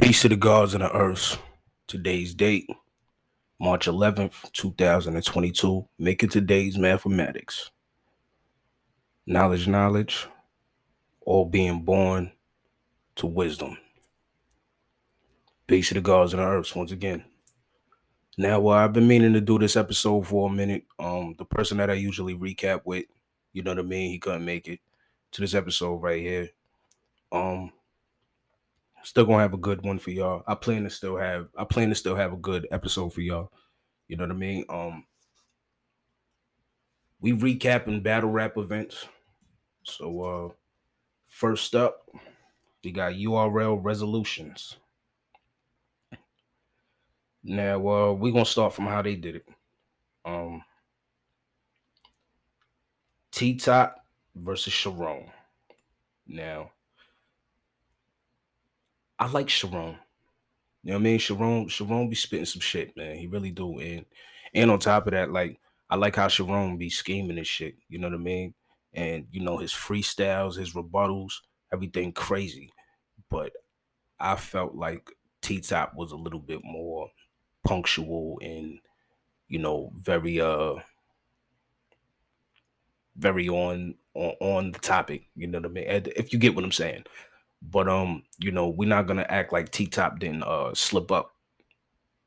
Peace to the gods and the earth. Today's date, March 11th, 2022. Making today's mathematics. Knowledge, knowledge, all being born to wisdom. Peace to the gods and the earth once again. Now, well, I've been meaning to do this episode for a minute. Um, the person that I usually recap with, you know what I mean, he couldn't make it to this episode right here. Um, still gonna have a good one for y'all. I plan to still have I plan to still have a good episode for y'all. You know what I mean? Um we recapping battle rap events. So uh first up, we got URL resolutions. Now uh we're gonna start from how they did it. Um T Top versus Sharon. Now I like Sharon. You know what I mean? Sharon, Sharon be spitting some shit, man. He really do. And and on top of that, like I like how Sharon be scheming and shit. You know what I mean? And you know his freestyles, his rebuttals, everything crazy. But I felt like T Top was a little bit more punctual and you know very uh very on on, on the topic. You know what I mean? If you get what I'm saying. But um, you know, we're not gonna act like T Top didn't uh slip up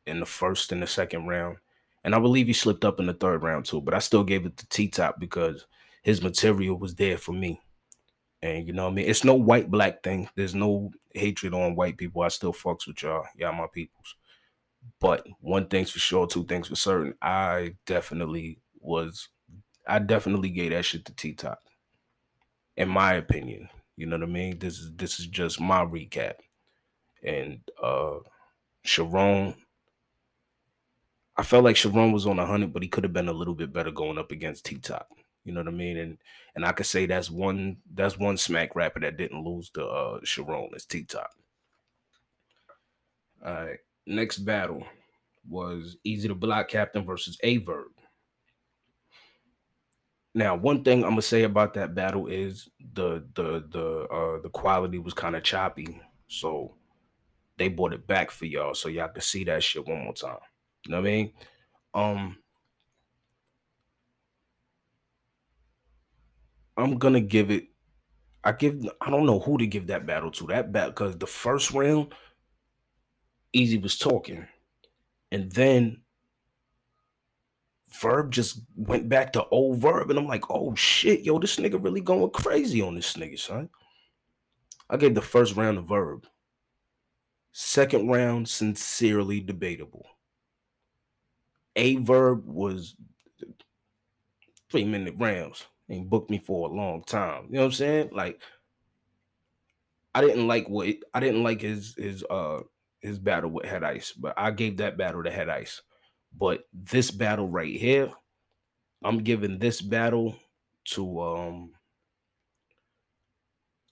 in the first and the second round. And I believe he slipped up in the third round too, but I still gave it to T Top because his material was there for me. And you know I mean? It's no white black thing. There's no hatred on white people. I still fucks with y'all. Y'all my peoples. But one thing's for sure, two things for certain. I definitely was I definitely gave that shit to T Top. In my opinion. You know what I mean? This is this is just my recap. And uh Sharon, I felt like Sharon was on hundred, but he could have been a little bit better going up against T Top. You know what I mean? And and I could say that's one that's one smack rapper that didn't lose to uh Sharon is T Top. All right. Next battle was Eazy the Block Captain versus Averb. Now, one thing I'm gonna say about that battle is the the the uh the quality was kind of choppy, so they brought it back for y'all so y'all can see that shit one more time. You know what I mean? Um I'm gonna give it. I give. I don't know who to give that battle to. That battle because the first round, Easy was talking, and then Verb just went back to old Verb, and I'm like, oh shit, yo, this nigga really going crazy on this nigga, son. I gave the first round of Verb. Second round, sincerely debatable. A Verb was three minute rounds and booked me for a long time. You know what I'm saying? Like, I didn't like what I didn't like his his uh his battle with Head Ice, but I gave that battle to Head Ice. But this battle right here, I'm giving this battle to um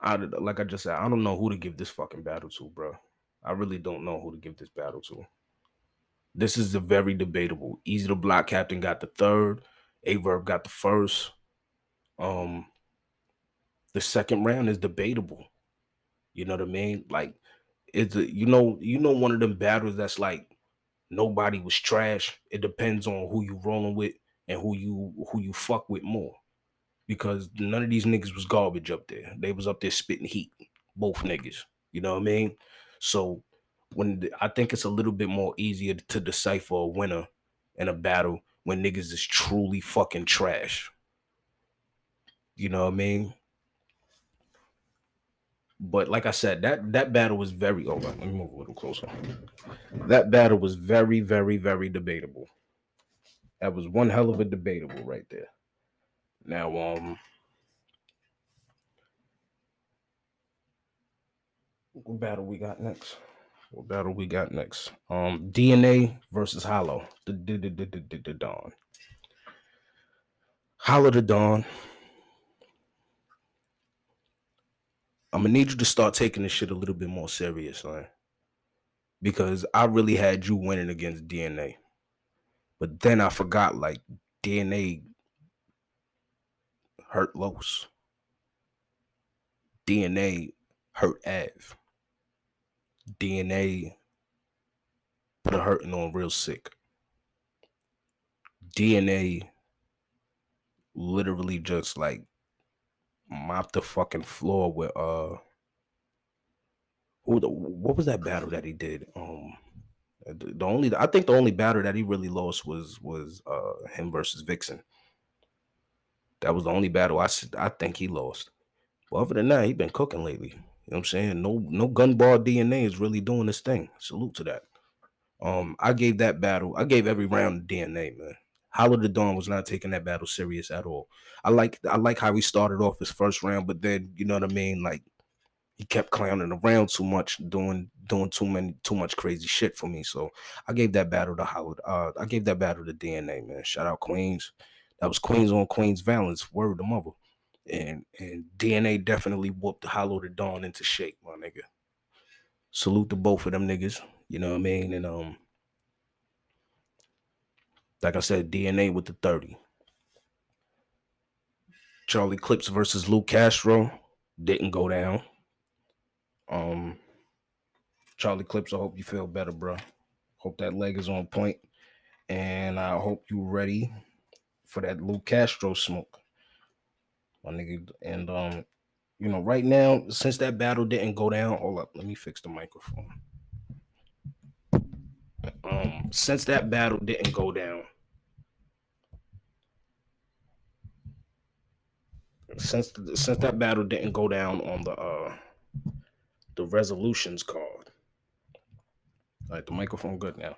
I like I just said, I don't know who to give this fucking battle to, bro. I really don't know who to give this battle to. This is a very debatable. Eazy the Block Captain got the third. Averb got the first. Um the second round is debatable. You know what I mean? Like it's a, you know, you know one of them battles that's like nobody was trash. It depends on who you rolling with and who you who you fuck with more. Because none of these niggas was garbage up there. They was up there spitting heat. Both niggas. You know what I mean? So when I think it's a little bit more easier to decipher a winner in a battle when niggas is truly fucking trash. You know what I mean? But like I said, that that battle was very. Oh, let me move a little closer. That battle was very, very, very debatable. That was one hell of a debatable right there. Now, um, what battle we got next? What battle we got next? Um, DNA versus Hollow. Da Don. Hollow Da Don I'm gonna need you to start taking this shit a little bit more serious, man. Because I really had you winning against DNA. But then I forgot like DNA hurt Los. DNA hurt Av. DNA put a hurting on real sick. DNA literally just like mopped the fucking floor with uh who the, what was that battle that he did? Um the, only I think the only battle that he really lost was was uh him versus Vixen. That was the only battle I I think he lost. But other than that, he been cooking lately. You know what I'm saying? No no gunball DNA is really doing this thing. Salute to that. Um, I gave that battle, I gave every round DNA, man. Hollow Da Don was not taking that battle serious at all. I like I like how he started off his first round, but then you know what I mean, like he kept clowning around too much, doing doing too many too much crazy shit for me. So I gave that battle to Hollow. Uh, I gave that battle to DNA, man. Shout out Queens. That was Queens on Queens Valence. Word the mother. And and DNA definitely whooped Hollow Da Don into shape, my nigga. Salute to both of them niggas. You know what I mean? And um, like I said, DNA with the 30. Charlie Clips versus Luke Castro didn't go down. Um, Charlie Clips, I hope you feel better, bro. Hope that leg is on point, and I hope you ready for that Luke Castro smoke, my nigga. And um, you know, right now, since that battle didn't go down, hold up, let me fix the microphone. Um, since that battle didn't go down, since since that battle didn't go down on the uh the resolutions card. Right, the microphone good now.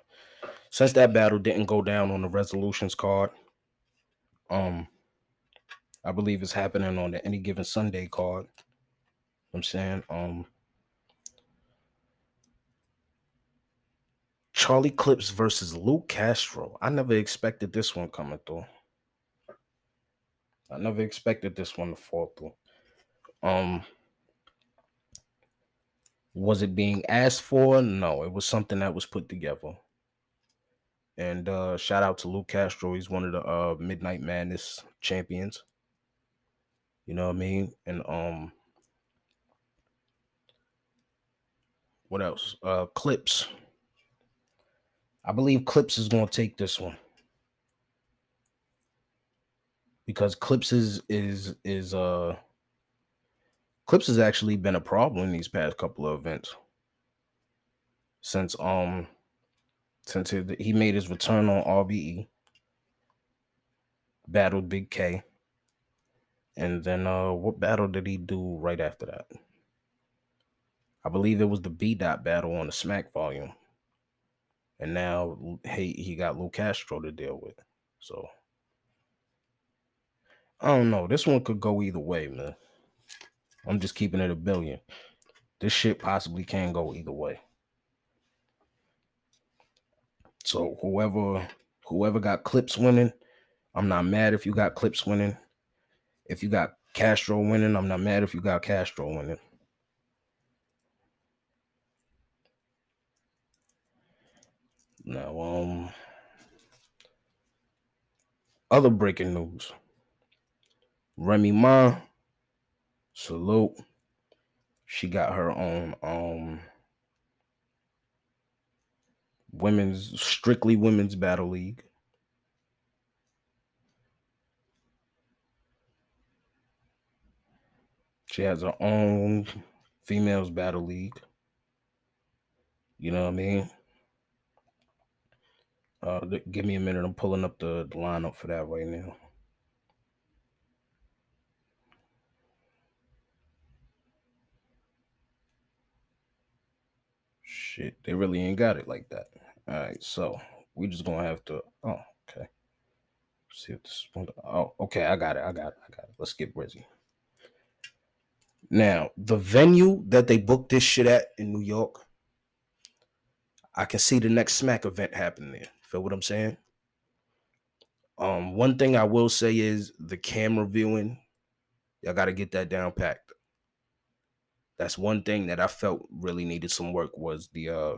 Since that battle didn't go down on the resolutions card, um, I believe it's happening on the any given Sunday card. I'm saying, um, Charlie Clips versus Luke Castro. I never expected this one coming through. I never expected this one to fall through. Um, was it being asked for? No, it was something that was put together. And uh shout out to Luke Castro. He's one of the uh Midnight Madness champions. You know what I mean? And um what else? Uh Clips. I believe Clips is gonna take this one. Because Clips is is is uh Clips has actually been a problem in these past couple of events. Since um since he made his return on RBE, battled Big K. And then uh what battle did he do right after that? I believe it was the B dot battle on the Smack volume. And now he he got Lou Castro to deal with. So I don't know. This one could go either way, man. I'm just keeping it a billion. This shit possibly can go either way. So whoever whoever got clips winning, I'm not mad if you got clips winning. If you got Castro winning, I'm not mad if you got Castro winning. Now, um, other breaking news. Remy Ma Salute. She got her own um women's strictly women's battle league. She has her own females battle league. You know what I mean? Uh, give me a minute. I'm pulling up the, the lineup for that right now. Shit, they really ain't got it like that. All right, so we just gonna have to. Oh, okay. Let's see if this one. Oh, okay. I got it. I got it. I got it. Let's get busy. Now, the venue that they booked this shit at in New York, I can see the next Smack event happening there. Feel what I'm saying? Um, one thing I will say is the camera viewing. Y'all got to get that down packed that's one thing that I felt really needed some work was the uh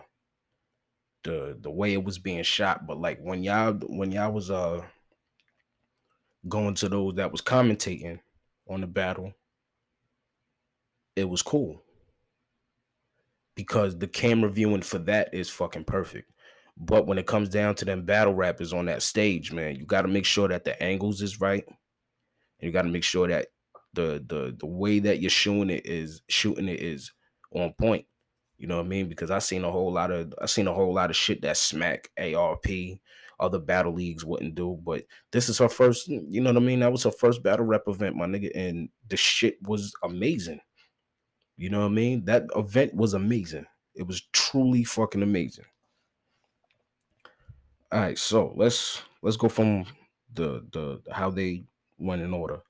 the the way it was being shot. But like when y'all when y'all was uh going to those that was commentating on the battle, it was cool. because the camera viewing for that is fucking perfect. But when it comes down to them battle rappers on that stage, man, you got to make sure that the angles is right. And you got to make sure that the the the way that you're shooting it is shooting it is on point. You know what I mean? Because I seen a whole lot of I seen a whole lot of shit that smack ARP, other battle leagues wouldn't do. But this is her first, you know what I mean? That was her first battle rep event, my nigga, and the shit was amazing. You know what I mean? That event was amazing. It was truly fucking amazing. All right, so let's let's go from the the how they went in order.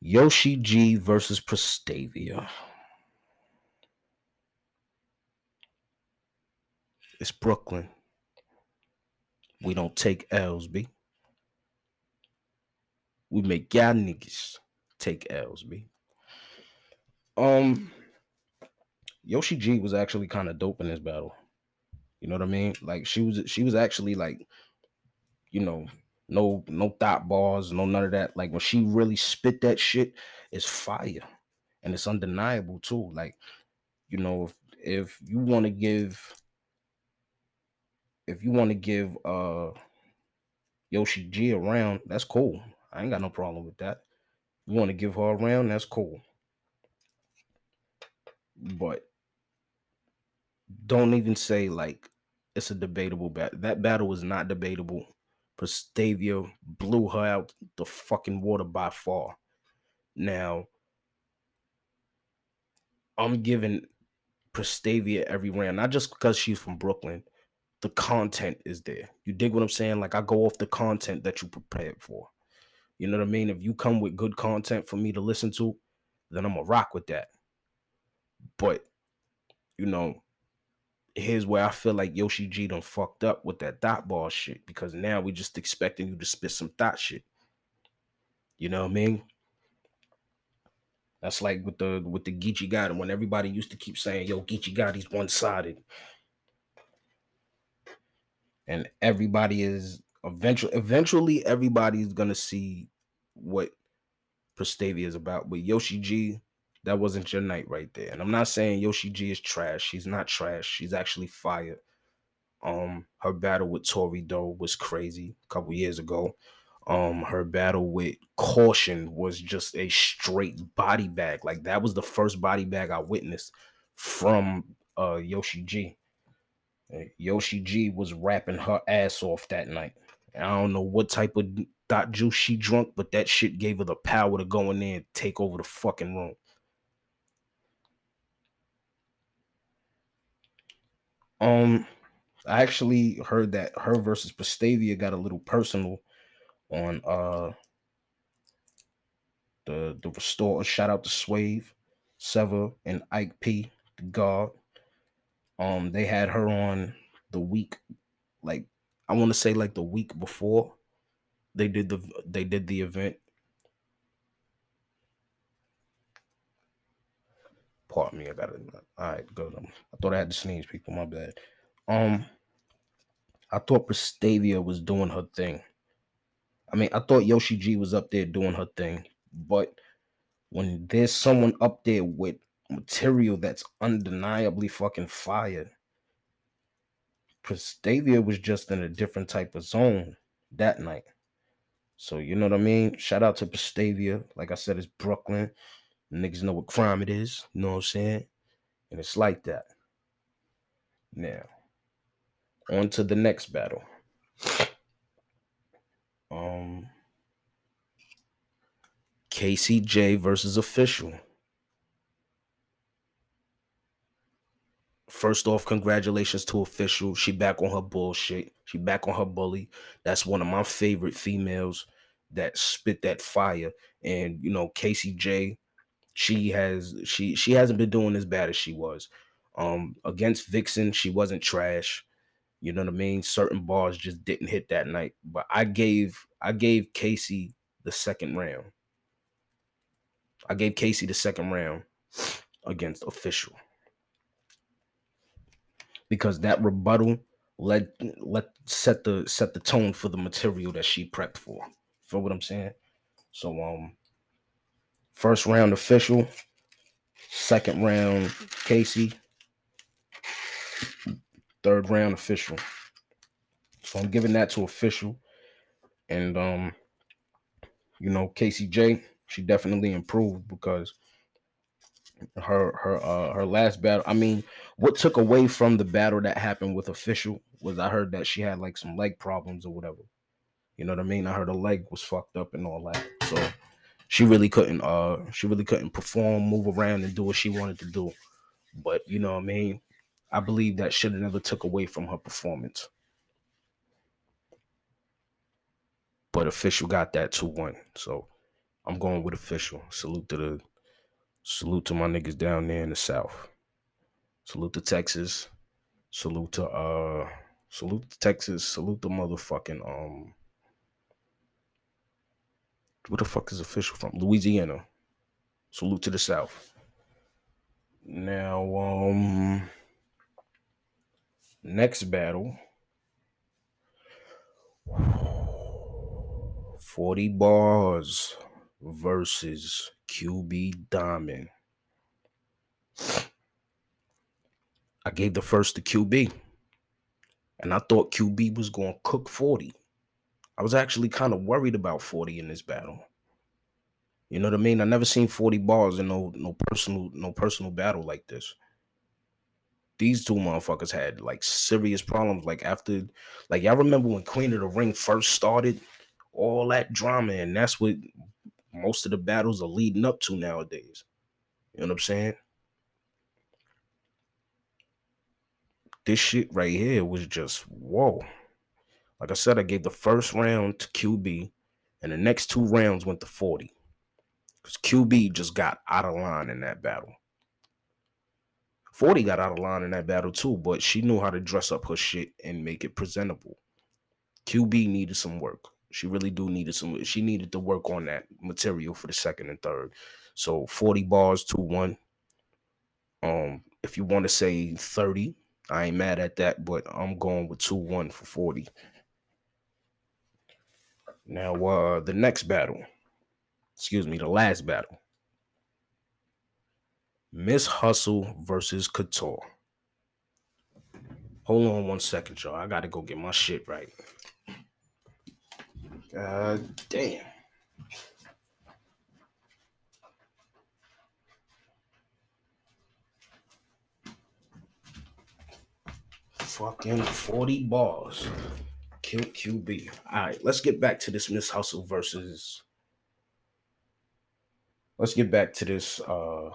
Yoshi G versus Prestavia. It's Brooklyn. We don't take L's, B. We make y'all niggas take L's, B. Um, Yoshi G was actually kind of dope in this battle. You know what I mean? Like she was, she was actually like, you know, no, no thought bars, no none of that. Like when she really spit that shit, it's fire, and it's undeniable too. Like, you know, if if you want to give if you want to give uh Yoshi G a round, that's cool. I ain't got no problem with that. You want to give her around, that's cool. But don't even say like it's a debatable battle. That battle was not debatable. Prestavia blew her out the fucking water by far. Now, I'm giving Prestavia every round, not just because she's from Brooklyn, the content is there. You dig what I'm saying? Like I go off the content that you prepared for. You know what I mean? If you come with good content for me to listen to, then I'm gonna rock with that. But you know, here's where I feel like Yoshi G done fucked up with that dot ball shit because now we just expecting you to spit some dot shit. You know what I mean? That's like with the with the Geechee Gotti when everybody used to keep saying, "Yo, Geechee Gotti's one sided." and everybody is eventually eventually everybody's gonna see what Prestavia is about. But Yoshi G, that wasn't your night right there. And I'm not saying Yoshi G is trash. She's not trash. She's actually fire. Um, her battle with Tori Doe was crazy a couple years ago. Um, her battle with Caution was just a straight body bag. Like that was the first body bag I witnessed from uh Yoshi G. Yoshi G was rapping her ass off that night. I don't know what type of dot juice she drunk, but that shit gave her the power to go in there and take over the fucking room. Um, I actually heard that her versus Prestavia got a little personal on uh the the restore. Shout out to Swave, Sevah, and Ike P, the God. Um, they had her on the week, like I want to say like the week before they did the they did the event. Pardon me, I got it. All right, go. I thought I had to sneeze, people. My bad. Um, I thought Prestavia was doing her thing. I mean, I thought Yoshi G was up there doing her thing, but when there's someone up there with material that's undeniably fucking fire. Prestavia was just in a different type of zone that night. So you know what I mean? Shout out to Prestavia. Like I said, it's Brooklyn. Niggas know what crime it is. You know what I'm saying? And it's like that. Now, on to the next battle. Um Casey J versus official. First off, congratulations to official. She back on her bullshit. She back on her bully. That's one of my favorite females that spit that fire. And you know, Casey J, she has she she hasn't been doing as bad as she was. Um, against Vixen, she wasn't trash. You know what I mean? Certain bars just didn't hit that night. But I gave I gave Casey the second round. I gave Casey the second round against official because that rebuttal let let set the set the tone for the material that she prepped for. For what I'm saying? So um first round official, second round Casey. Third round official. So I'm giving that to official. And um, you know, Casey J, she definitely improved because her her uh her last battle. I mean, what took away from the battle that happened with official was I heard that she had like some leg problems or whatever. You know what I mean? I heard her leg was fucked up and all that. So she really couldn't uh she really couldn't perform, move around and do what she wanted to do. But you know what I mean? I believe that should have never took away from her performance. But official got that 2-1. So I'm going with official. Salute to the salute to my niggas down there in the south. Salute to Texas. Salute to uh salute to Texas. Salute the motherfucking um where the fuck is official from? Louisiana. Salute to the South. Now, um, next battle 40 bars versus QB Diamond. I gave the first to QB, and I thought QB was going to cook 40. I was actually kind of worried about 40 in this battle. You know what I mean? I never seen 40 bars in no no personal no personal battle like this. These two motherfuckers had like serious problems. Like after, like y'all remember when Queen of the Ring first started, all that drama, and that's what most of the battles are leading up to nowadays. You know what I'm saying? This shit right here was just whoa. Like I said, I gave the first round to QB, and the next two rounds went to 40. Because QB just got out of line in that battle. 40 got out of line in that battle too, but she knew how to dress up her shit and make it presentable. QB needed some work. She really do needed some. She needed to work on that material for the second and third. So 40 bars, 2 1. Um, if you want to say 30, I ain't mad at that, but I'm going with 2 1 for 40. Now, uh, the next battle, excuse me, the last battle Miss Hustle versus Couture. Hold on one second, y'all. I gotta go get my shit right. God damn. Fucking 40 bars. Kill QB. All right, let's get back to this Miss Hustle versus. Let's get back to this uh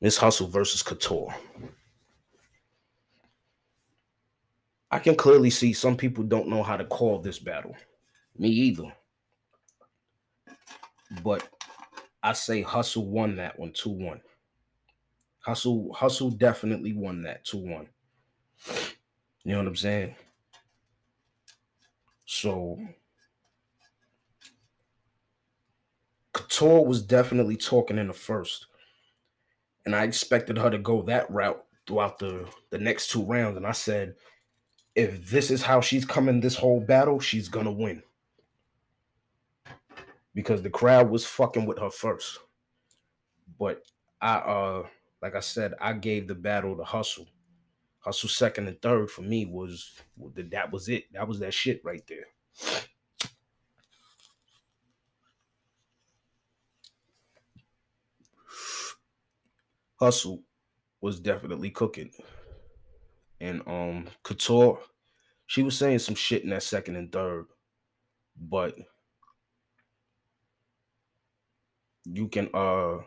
Miss Hustle versus Couture. I can clearly see some people don't know how to call this battle. Me either. But I say Hustle won that one 2 1. Hustle, Hustle definitely won that 2 1. You know what I'm saying? So Couture was definitely talking in the first. And I expected her to go that route throughout the, the next two rounds. And I said, if this is how she's coming this whole battle, she's gonna win. Because the crowd was fucking with her first. But I uh like I said, I gave the battle to hustle. Hustle second and third for me was that was it. That was that shit right there. Hustle was definitely cooking. And um Couture, she was saying some shit in that second and third, but you can uh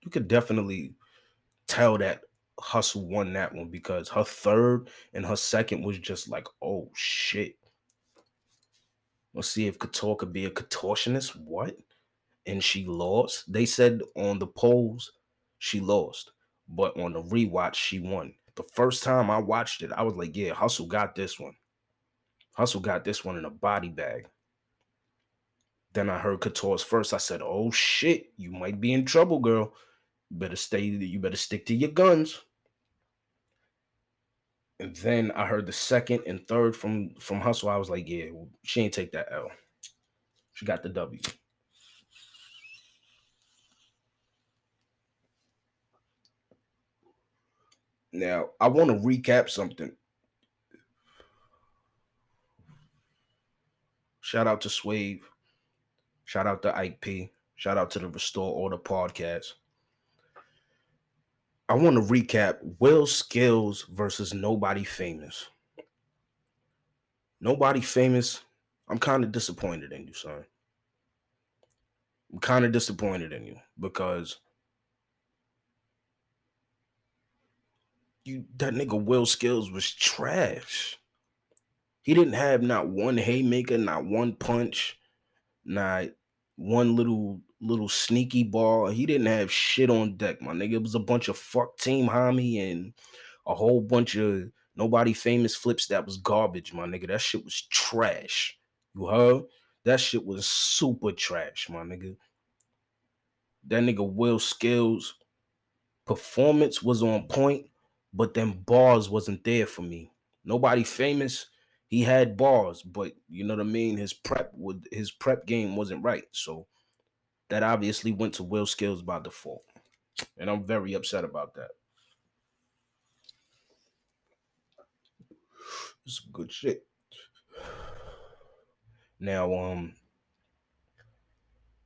you could definitely tell that Hustle won that one because her third and her second was just like, oh shit. Let's see if Couture could be a contortionist. What? And she lost. They said on the polls she lost, but on the rewatch she won. The first time I watched it, I was like, yeah, Hustle got this one. Hustle got this one in a body bag. Then I heard Couture's first. I said, oh shit, you might be in trouble, girl. Better stay, you better stick to your guns. And then I heard the second and third from from Hustle. I was like, yeah, she ain't take that L. She got the W. Now, I want to recap something. Shout out to Swave. Shout out to Ike P. Shout out to the Restore Order podcast. I want to recap Will Skills versus Nobody Famous. Nobody Famous, I'm kind of disappointed in you, son. I'm kind of disappointed in you because you that nigga Will Skills was trash. He didn't have not one haymaker, not one punch, not one little little sneaky ball. He didn't have shit on deck, my nigga. It was a bunch of fuck team homie and a whole bunch of nobody famous flips that was garbage, my nigga. That shit was trash. You heard? That shit was super trash, my nigga. That nigga Will Skills performance was on point, but them bars wasn't there for me. Nobody famous. He had bars, but you know what I mean. His prep would his prep game wasn't right, so that obviously went to Will Skills by default, and I'm very upset about that. It's good shit. Now, um,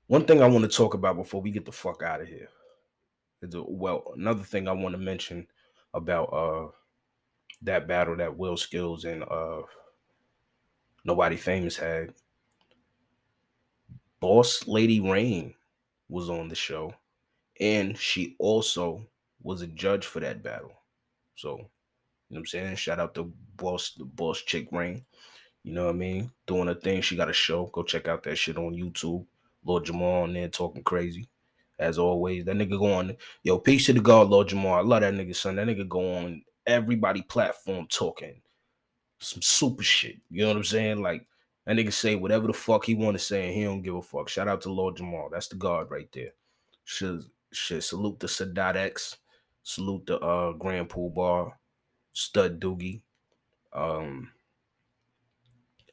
one thing I want to talk about before we get the fuck out of here is a, well, another thing I want to mention about uh that battle that Will Skills and uh Nobody Famous had. Boss Lady Rain was on the show, and she also was a judge for that battle. So, you know what I'm saying? Shout out to Boss the Boss Chick Rain. You know what I mean? Doing a thing. She got a show. Go check out that shit on YouTube. Lord Jamar on there talking crazy. As always, that nigga go on. Yo, peace to the God, Lord Jamar. I love that nigga, son. That nigga go on everybody platform talking some super shit. You know what I'm saying? Like that nigga say whatever the fuck he want to say, and he don't give a fuck. Shout out to Lord Jamar. That's the guard right there. Should should salute the Sadat X. Salute the uh Grand Puba. Stud Doogie. Um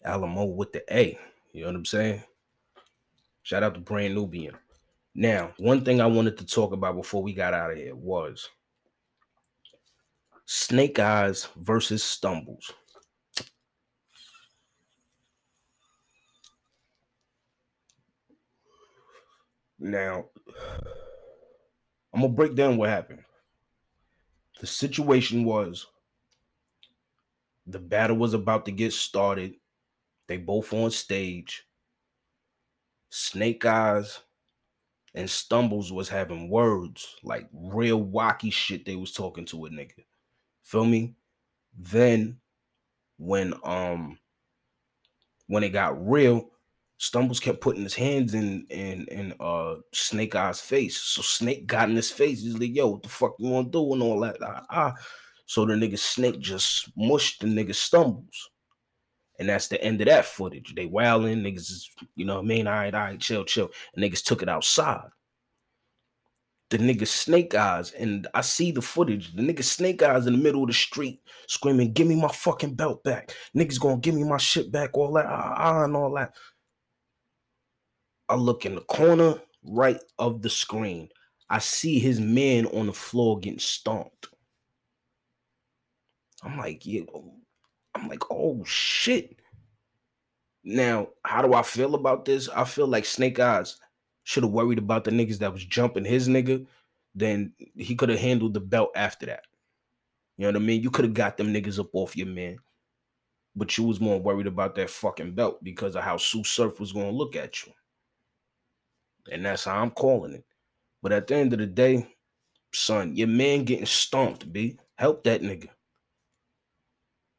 Alamo with the A. You know what I'm saying? Shout out to Brand Nubian. Now, one thing I wanted to talk about before we got out of here was Snake Eyes versus Stumbles. Now, I'm gonna break down what happened. The situation was the battle was about to get started. They both on stage. Snake Eyes and Stumbles was having words like real wacky shit. They was talking to a nigga. Feel me? Then when um when it got real, Stumbles kept putting his hands in in in uh Snake Eyes face. So Snake got in his face. He's like, yo, what the fuck you want to do and all that. Ah, ah. So the nigga Snake just mushed the nigga Stumbles. And that's the end of that footage. They wailing, niggas you know what I mean? All right, all right, chill, chill. And niggas took it outside. The nigga Snake Eyes, and I see the footage. The nigga Snake Eyes in the middle of the street screaming, Give me my fucking belt back. Niggas gonna give me my shit back, all that, ah, ah, and all that. I look in the corner right of the screen. I see his man on the floor getting stomped. I'm like, yeah, I'm like, oh shit. Now, how do I feel about this? I feel like Snake Eyes should have worried about the niggas that was jumping his nigga. Then he could have handled the belt after that. You know what I mean? You could have got them niggas up off your man. But you was more worried about that fucking belt because of how Sue Surf was gonna look at you. And that's how I'm calling it. But at the end of the day, son, your man getting stomped, B. Help that nigga.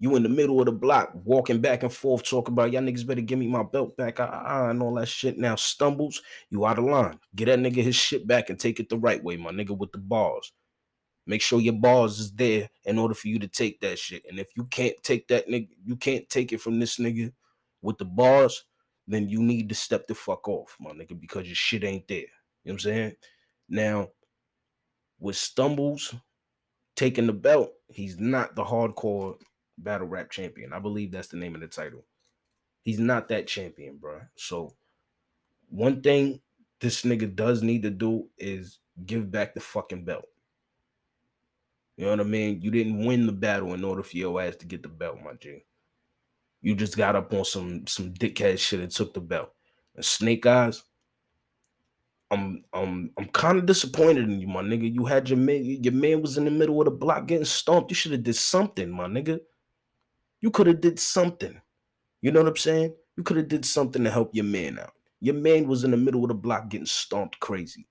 You in the middle of the block, walking back and forth, talking about y'all niggas better give me my belt back, uh, uh, and all that shit. Now stumbles, you out of line. Get that nigga his shit back and take it the right way, my nigga, with the bars. Make sure your bars is there in order for you to take that shit. And if you can't take that nigga, you can't take it from this nigga with the bars, then you need to step the fuck off, my nigga, because your shit ain't there. You know what I'm saying? Now, with Stumbles taking the belt, he's not the hardcore battle rap champion. I believe that's the name of the title. He's not that champion, bro. So, one thing this nigga does need to do is give back the fucking belt. You know what I mean? You didn't win the battle in order for your ass to get the belt, my G. You just got up on some some dickhead shit and took the belt. And Snake Eyes, I'm I'm I'm kind of disappointed in you, my nigga. You had your man, your man was in the middle of the block getting stomped. You should have did something, my nigga. You could have did something. You know what I'm saying? You could have did something to help your man out. Your man was in the middle of the block getting stomped crazy.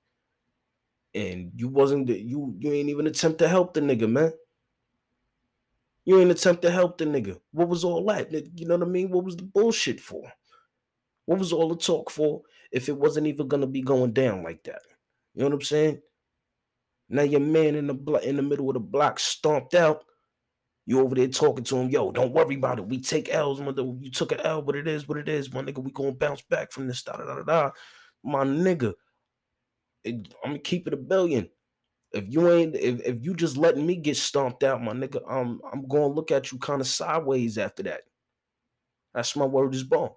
And you wasn't you you ain't even attempt to help the nigga, man. You ain't attempt to help the nigga. What was all that? You know what I mean? What was the bullshit for? What was all the talk for if it wasn't even gonna be going down like that? You know what I'm saying? Now your man in the blo- in the middle of the block stomped out. You over there talking to him, yo, don't worry about it. We take L's, mother. You took an L, but it is what it is, my nigga. We gonna bounce back from this, da da da da. My nigga, it, I'm gonna keep it a billion. If you ain't, if, if you just letting me get stomped out, my nigga, um, I'm gonna look at you kind of sideways after that. That's my word is bond.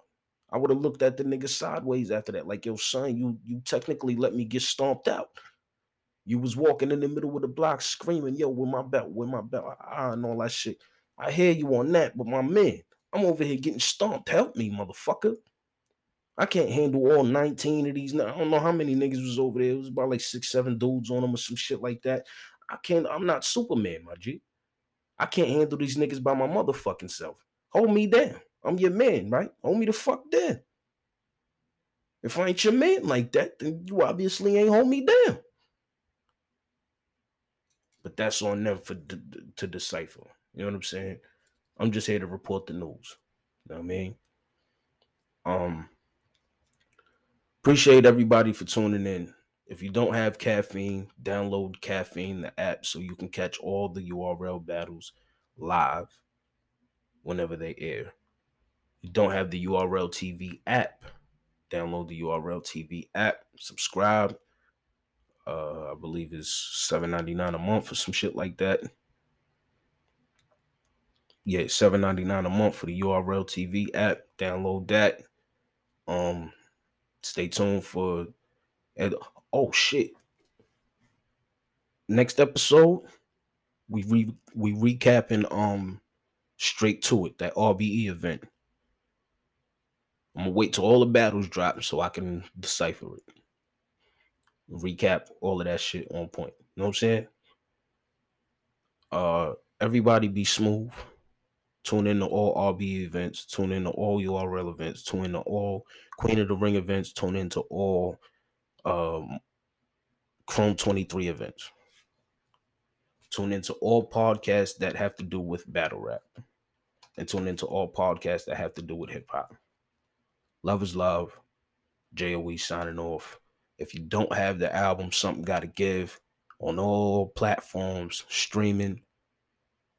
I would have looked at the nigga sideways after that, like yo, son, you you technically let me get stomped out. You was walking in the middle of the block screaming, yo, with my belt, with my belt, ah, and all that shit. I hear you on that, but my man, I'm over here getting stomped. Help me, motherfucker. I can't handle all 19 of these. I don't know how many niggas was over there. It was about like six, seven dudes on them or some shit like that. I can't, I'm not Superman, my G. I can't handle these niggas by my motherfucking self. Hold me down. I'm your man, right? Hold me the fuck down. If I ain't your man like that, then you obviously ain't hold me down. But that's on them for to decipher. You know what I'm saying? I'm just here to report the news. You know what I mean? Um appreciate everybody for tuning in. If you don't have caffeine, download caffeine, the app, so you can catch all the URL battles live whenever they air. You don't have the URL TV app, download the URL TV app, subscribe, uh, I believe is seven ninety nine a month or some shit like that. Yeah, seven ninety nine a month for the URL TV app. Download that. Um, stay tuned for. And oh shit! Next episode, we re we recapping um straight to it that RBE event. I'm gonna wait till all the battles drop so I can decipher it recap all of that shit on point. You know what I'm saying? Uh everybody be smooth. Tune in to all RB events, tune in to all URL events, tune in to all Queen of the Ring events, tune in to all um Chrome 23 events. Tune into all podcasts that have to do with battle rap. And tune into all podcasts that have to do with hip hop. Love is love. JOE signing off. If you don't have the album, something got to give on all platforms, streaming,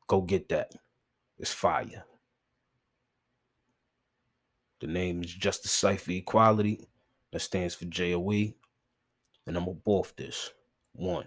go get that. It's fire. The name is Justice Cipher Equality. That stands for JOE. And I'm to this. One.